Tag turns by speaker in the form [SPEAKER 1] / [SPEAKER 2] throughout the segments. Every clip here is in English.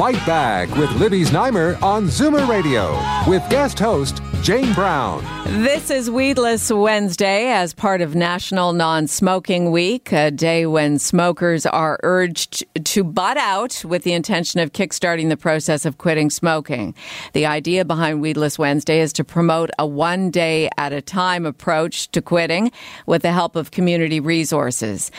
[SPEAKER 1] Fight Back with Libby Znaimer on Zoomer Radio with guest host Jane Brown.
[SPEAKER 2] This is Weedless Wednesday as part of National Non Smoking Week, a day when smokers are urged to butt out with the intention of kickstarting the process of quitting smoking. The idea behind Weedless Wednesday is to promote a one day at a time approach to quitting with the help of community resources.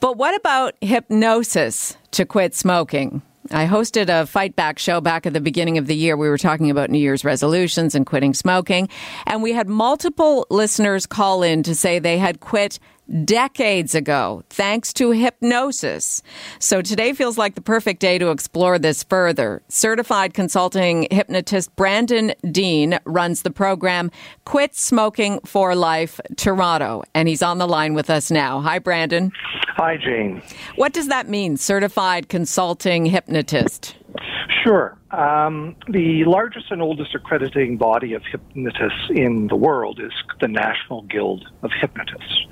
[SPEAKER 2] But what about hypnosis to quit smoking? I hosted a fight back show back at the beginning of the year. We were talking about New Year's resolutions and quitting smoking. And we had multiple listeners call in to say they had quit decades ago, thanks to hypnosis. So today feels like the perfect day to explore this further. Certified consulting hypnotist Brandon Dean runs the program Quit Smoking for Life Toronto, and he's on the line with us now. Hi, Brandon.
[SPEAKER 3] Hi, Jane.
[SPEAKER 2] What does that mean, certified consulting hypnotist?
[SPEAKER 3] Sure. Um, the largest and oldest accrediting body of hypnotists in the world is the National Guild of Hypnotists.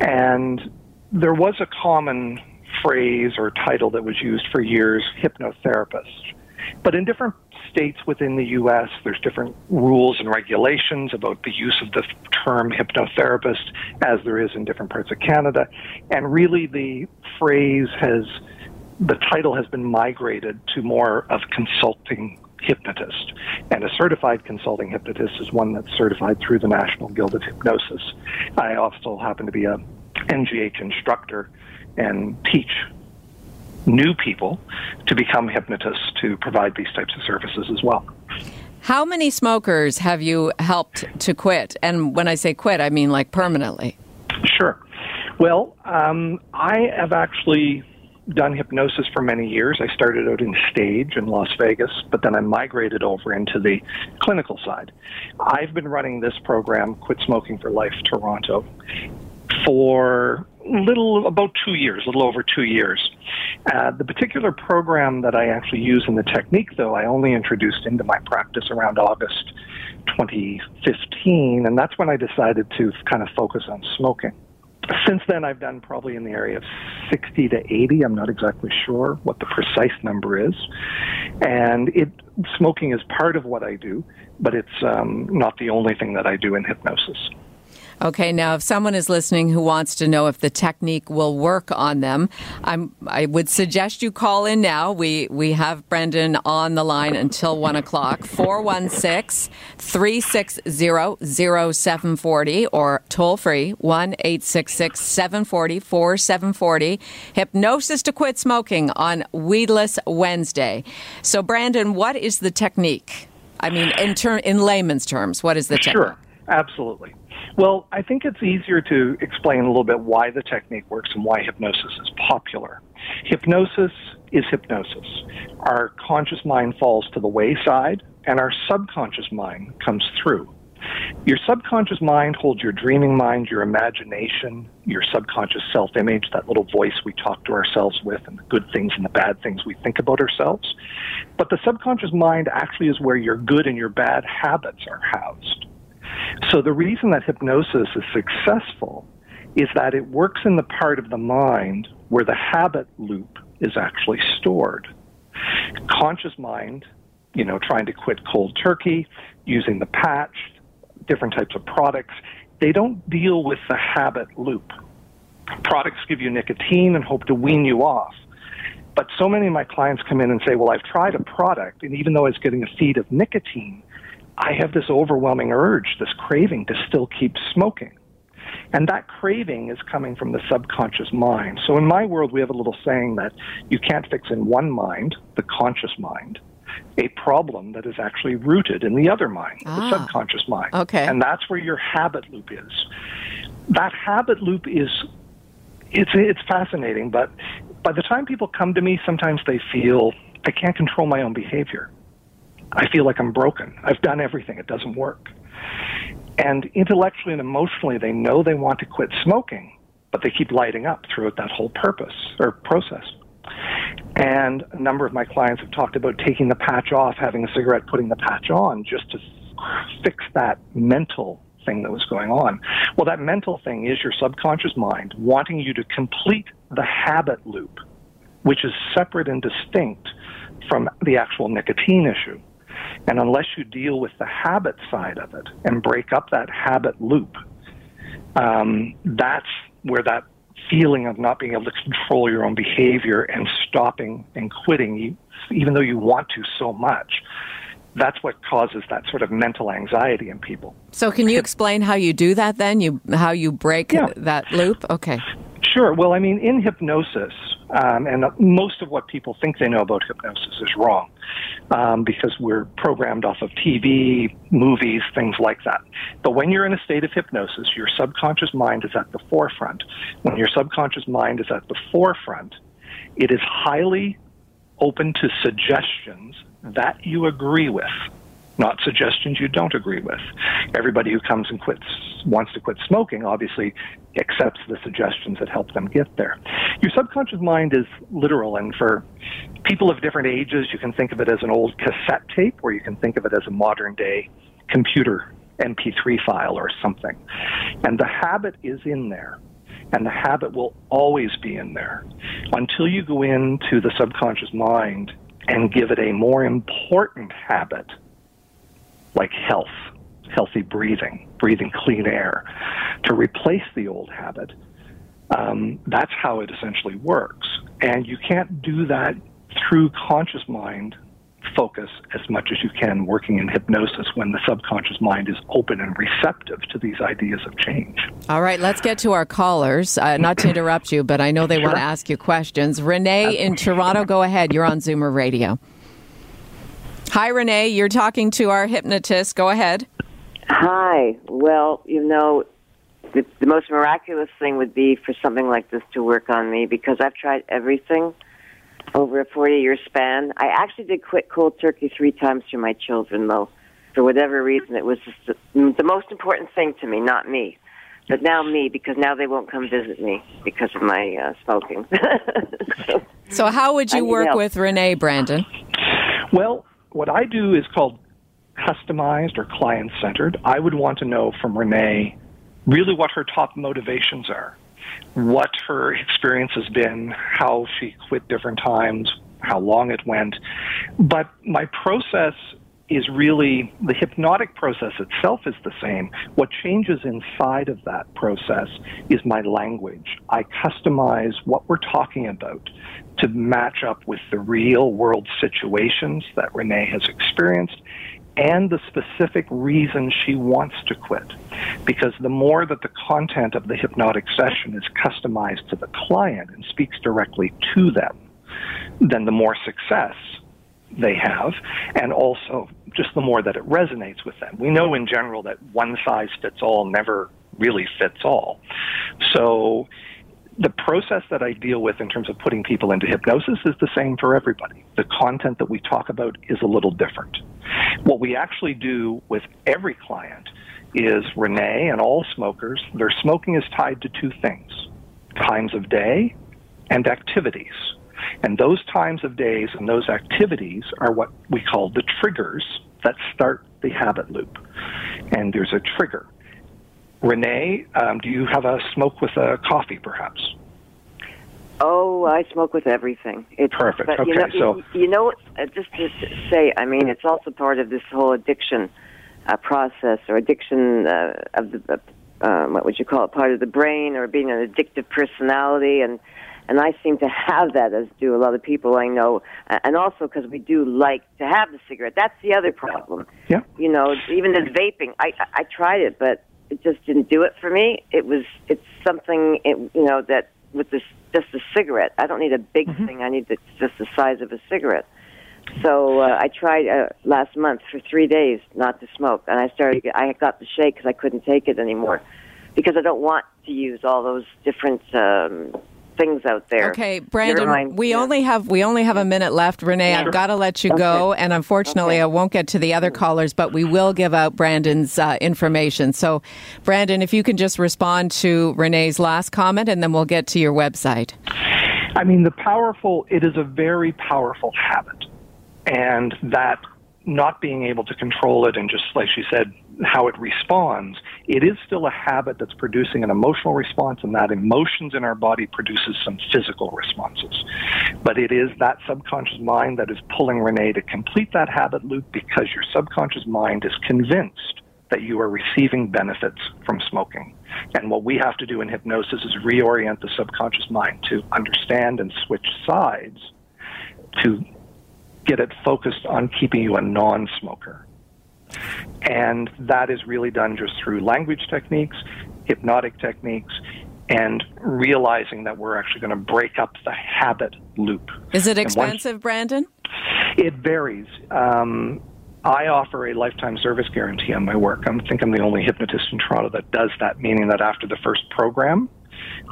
[SPEAKER 3] And there was a common phrase or title that was used for years, hypnotherapist. But in different states within the U.S., there's different rules and regulations about the use of the term hypnotherapist, as there is in different parts of Canada. And really, the phrase has, the title has been migrated to more of consulting hypnotist. And a certified consulting hypnotist is one that's certified through the National Guild of Hypnosis. I also happen to be a NGH instructor and teach new people to become hypnotists to provide these types of services as well.
[SPEAKER 2] How many smokers have you helped to quit? And when I say quit, I mean like permanently.
[SPEAKER 3] Sure. Well, um, I have actually done hypnosis for many years. I started out in stage in Las Vegas, but then I migrated over into the clinical side. I've been running this program, Quit Smoking for Life Toronto, for little about two years, a little over two years. Uh, the particular program that I actually use in the technique, though, I only introduced into my practice around August 2015, and that's when I decided to kind of focus on smoking. Since then, I've done probably in the area of 60 to 80. I'm not exactly sure what the precise number is. And it smoking is part of what I do, but it's um, not the only thing that I do in hypnosis.
[SPEAKER 2] Okay, now if someone is listening who wants to know if the technique will work on them, I'm, I would suggest you call in now. We, we have Brandon on the line until 1 o'clock, 416 360 0740 or toll free 1 866 740 4740. Hypnosis to quit smoking on Weedless Wednesday. So, Brandon, what is the technique? I mean, in, ter- in layman's terms, what is the technique?
[SPEAKER 3] Sure, absolutely. Well, I think it's easier to explain a little bit why the technique works and why hypnosis is popular. Hypnosis is hypnosis. Our conscious mind falls to the wayside, and our subconscious mind comes through. Your subconscious mind holds your dreaming mind, your imagination, your subconscious self image, that little voice we talk to ourselves with, and the good things and the bad things we think about ourselves. But the subconscious mind actually is where your good and your bad habits are housed. So the reason that hypnosis is successful is that it works in the part of the mind where the habit loop is actually stored. Conscious mind, you know, trying to quit cold turkey, using the patch, different types of products, they don't deal with the habit loop. Products give you nicotine and hope to wean you off. But so many of my clients come in and say, Well, I've tried a product, and even though it's getting a feed of nicotine, I have this overwhelming urge, this craving to still keep smoking. And that craving is coming from the subconscious mind. So in my world, we have a little saying that you can't fix in one mind, the conscious mind, a problem that is actually rooted in the other mind, ah, the subconscious mind.
[SPEAKER 2] Okay.
[SPEAKER 3] And that's where your habit loop is. That habit loop is it's it's fascinating, but by the time people come to me, sometimes they feel I can't control my own behavior. I feel like I'm broken. I've done everything. It doesn't work. And intellectually and emotionally, they know they want to quit smoking, but they keep lighting up throughout that whole purpose or process. And a number of my clients have talked about taking the patch off, having a cigarette, putting the patch on, just to fix that mental thing that was going on. Well, that mental thing is your subconscious mind wanting you to complete the habit loop, which is separate and distinct from the actual nicotine issue. And unless you deal with the habit side of it and break up that habit loop, um, that's where that feeling of not being able to control your own behavior and stopping and quitting, even though you want to so much, that's what causes that sort of mental anxiety in people.
[SPEAKER 2] So, can you explain how you do that then? You how you break yeah. that loop? Okay.
[SPEAKER 3] Sure. Well, I mean, in hypnosis, um, and most of what people think they know about hypnosis is wrong um, because we're programmed off of TV, movies, things like that. But when you're in a state of hypnosis, your subconscious mind is at the forefront. When your subconscious mind is at the forefront, it is highly open to suggestions that you agree with not suggestions you don't agree with. Everybody who comes and quits wants to quit smoking obviously accepts the suggestions that help them get there. Your subconscious mind is literal, and for people of different ages, you can think of it as an old cassette tape, or you can think of it as a modern day computer MP3 file or something. And the habit is in there. And the habit will always be in there until you go into the subconscious mind and give it a more important habit like health, healthy breathing, breathing clean air, to replace the old habit. Um, that's how it essentially works. And you can't do that through conscious mind focus as much as you can working in hypnosis when the subconscious mind is open and receptive to these ideas of change.
[SPEAKER 2] All right, let's get to our callers. Uh, not to interrupt you, but I know they sure. want to ask you questions. Renee in Toronto, go ahead. You're on Zoomer Radio. Hi, Renee. You're talking to our hypnotist. Go ahead.
[SPEAKER 4] Hi. Well, you know, the, the most miraculous thing would be for something like this to work on me because I've tried everything over a 40 year span. I actually did quit cold turkey three times for my children, though. For whatever reason, it was just the, the most important thing to me, not me. But now me, because now they won't come visit me because of my uh, smoking.
[SPEAKER 2] so, so, how would you work help. with Renee, Brandon?
[SPEAKER 3] Well, what I do is called customized or client centered. I would want to know from Renee really what her top motivations are, what her experience has been, how she quit different times, how long it went. But my process is really the hypnotic process itself is the same. What changes inside of that process is my language. I customize what we're talking about to match up with the real world situations that Renee has experienced and the specific reason she wants to quit. Because the more that the content of the hypnotic session is customized to the client and speaks directly to them, then the more success they have, and also just the more that it resonates with them. We know in general that one size fits all never really fits all. So the process that I deal with in terms of putting people into hypnosis is the same for everybody. The content that we talk about is a little different. What we actually do with every client is Renee and all smokers, their smoking is tied to two things times of day and activities. And those times of days and those activities are what we call the triggers that start the habit loop. And there's a trigger. Renee, um, do you have a smoke with a coffee, perhaps?
[SPEAKER 4] Oh, I smoke with everything.
[SPEAKER 3] It's, Perfect.
[SPEAKER 4] But,
[SPEAKER 3] okay,
[SPEAKER 4] you know,
[SPEAKER 3] so
[SPEAKER 4] you, you know, just to say, I mean, it's also part of this whole addiction uh, process or addiction uh, of the, uh, what would you call it, part of the brain or being an addictive personality, and and I seem to have that, as do a lot of people I know, and also because we do like to have the cigarette. That's the other problem.
[SPEAKER 3] Yeah.
[SPEAKER 4] You know, even this vaping, I I tried it, but it just didn't do it for me. It was it's something it, you know that with this just a cigarette. I don't need a big mm-hmm. thing. I need the, just the size of a cigarette. So uh, I tried uh, last month for three days not to smoke, and I started. I got the shake because I couldn't take it anymore, because I don't want to use all those different um, things out there.
[SPEAKER 2] Okay, Brandon, we yeah. only have we only have a minute left. Renee, I've got to let you okay. go, and unfortunately, okay. I won't get to the other callers, but we will give out Brandon's uh, information. So, Brandon, if you can just respond to Renee's last comment, and then we'll get to your website.
[SPEAKER 3] I mean, the powerful. It is a very powerful habit, and that not being able to control it and just like she said how it responds it is still a habit that's producing an emotional response and that emotions in our body produces some physical responses but it is that subconscious mind that is pulling renee to complete that habit loop because your subconscious mind is convinced that you are receiving benefits from smoking. And what we have to do in hypnosis is reorient the subconscious mind to understand and switch sides to get it focused on keeping you a non smoker. And that is really done just through language techniques, hypnotic techniques, and realizing that we're actually going to break up the habit loop.
[SPEAKER 2] Is it expensive, once, Brandon?
[SPEAKER 3] It varies. Um, I offer a lifetime service guarantee on my work. I think I'm the only hypnotist in Toronto that does that, meaning that after the first program,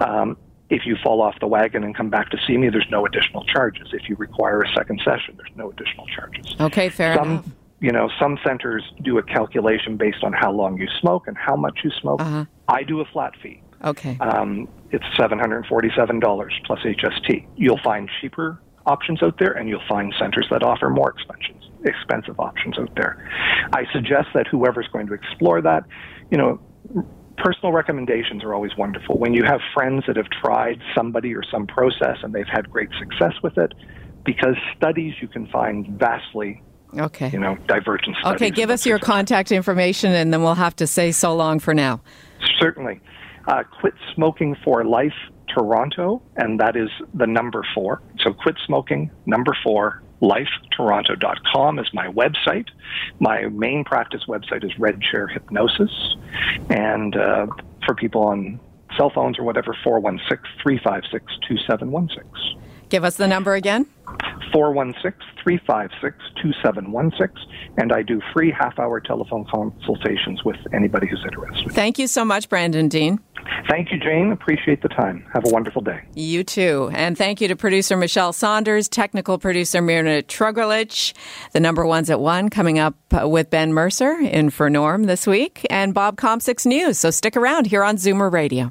[SPEAKER 3] um, if you fall off the wagon and come back to see me, there's no additional charges. If you require a second session, there's no additional charges.
[SPEAKER 2] Okay, fair
[SPEAKER 3] some,
[SPEAKER 2] enough.
[SPEAKER 3] You know, some centers do a calculation based on how long you smoke and how much you smoke. Uh-huh. I do a flat fee.
[SPEAKER 2] Okay.
[SPEAKER 3] Um, it's $747 plus HST. You'll find cheaper options out there, and you'll find centers that offer more expensive, expensive options out there. I suggest that whoever's going to explore that, you know, personal recommendations are always wonderful. When you have friends that have tried somebody or some process and they've had great success with it, because studies you can find vastly
[SPEAKER 2] Okay.
[SPEAKER 3] You know, divergent studies.
[SPEAKER 2] Okay, give us your contact information and then we'll have to say so long for now.
[SPEAKER 3] Certainly. Uh, quit Smoking for Life Toronto, and that is the number four. So quit smoking, number four, lifetoronto.com is my website. My main practice website is Red Chair Hypnosis. And uh, for people on cell phones or whatever, 416 356 2716.
[SPEAKER 2] Give us the number again
[SPEAKER 3] 416 356 2716. And I do free half hour telephone consultations with anybody who's interested.
[SPEAKER 2] Thank you so much, Brandon Dean.
[SPEAKER 3] Thank you, Jane. Appreciate the time. Have a wonderful day.
[SPEAKER 2] You too. And thank you to producer Michelle Saunders, technical producer Mirna Trugelich. The number one's at one coming up uh, with Ben Mercer in for Norm this week and Bob Komsic's news. So stick around here on Zoomer Radio.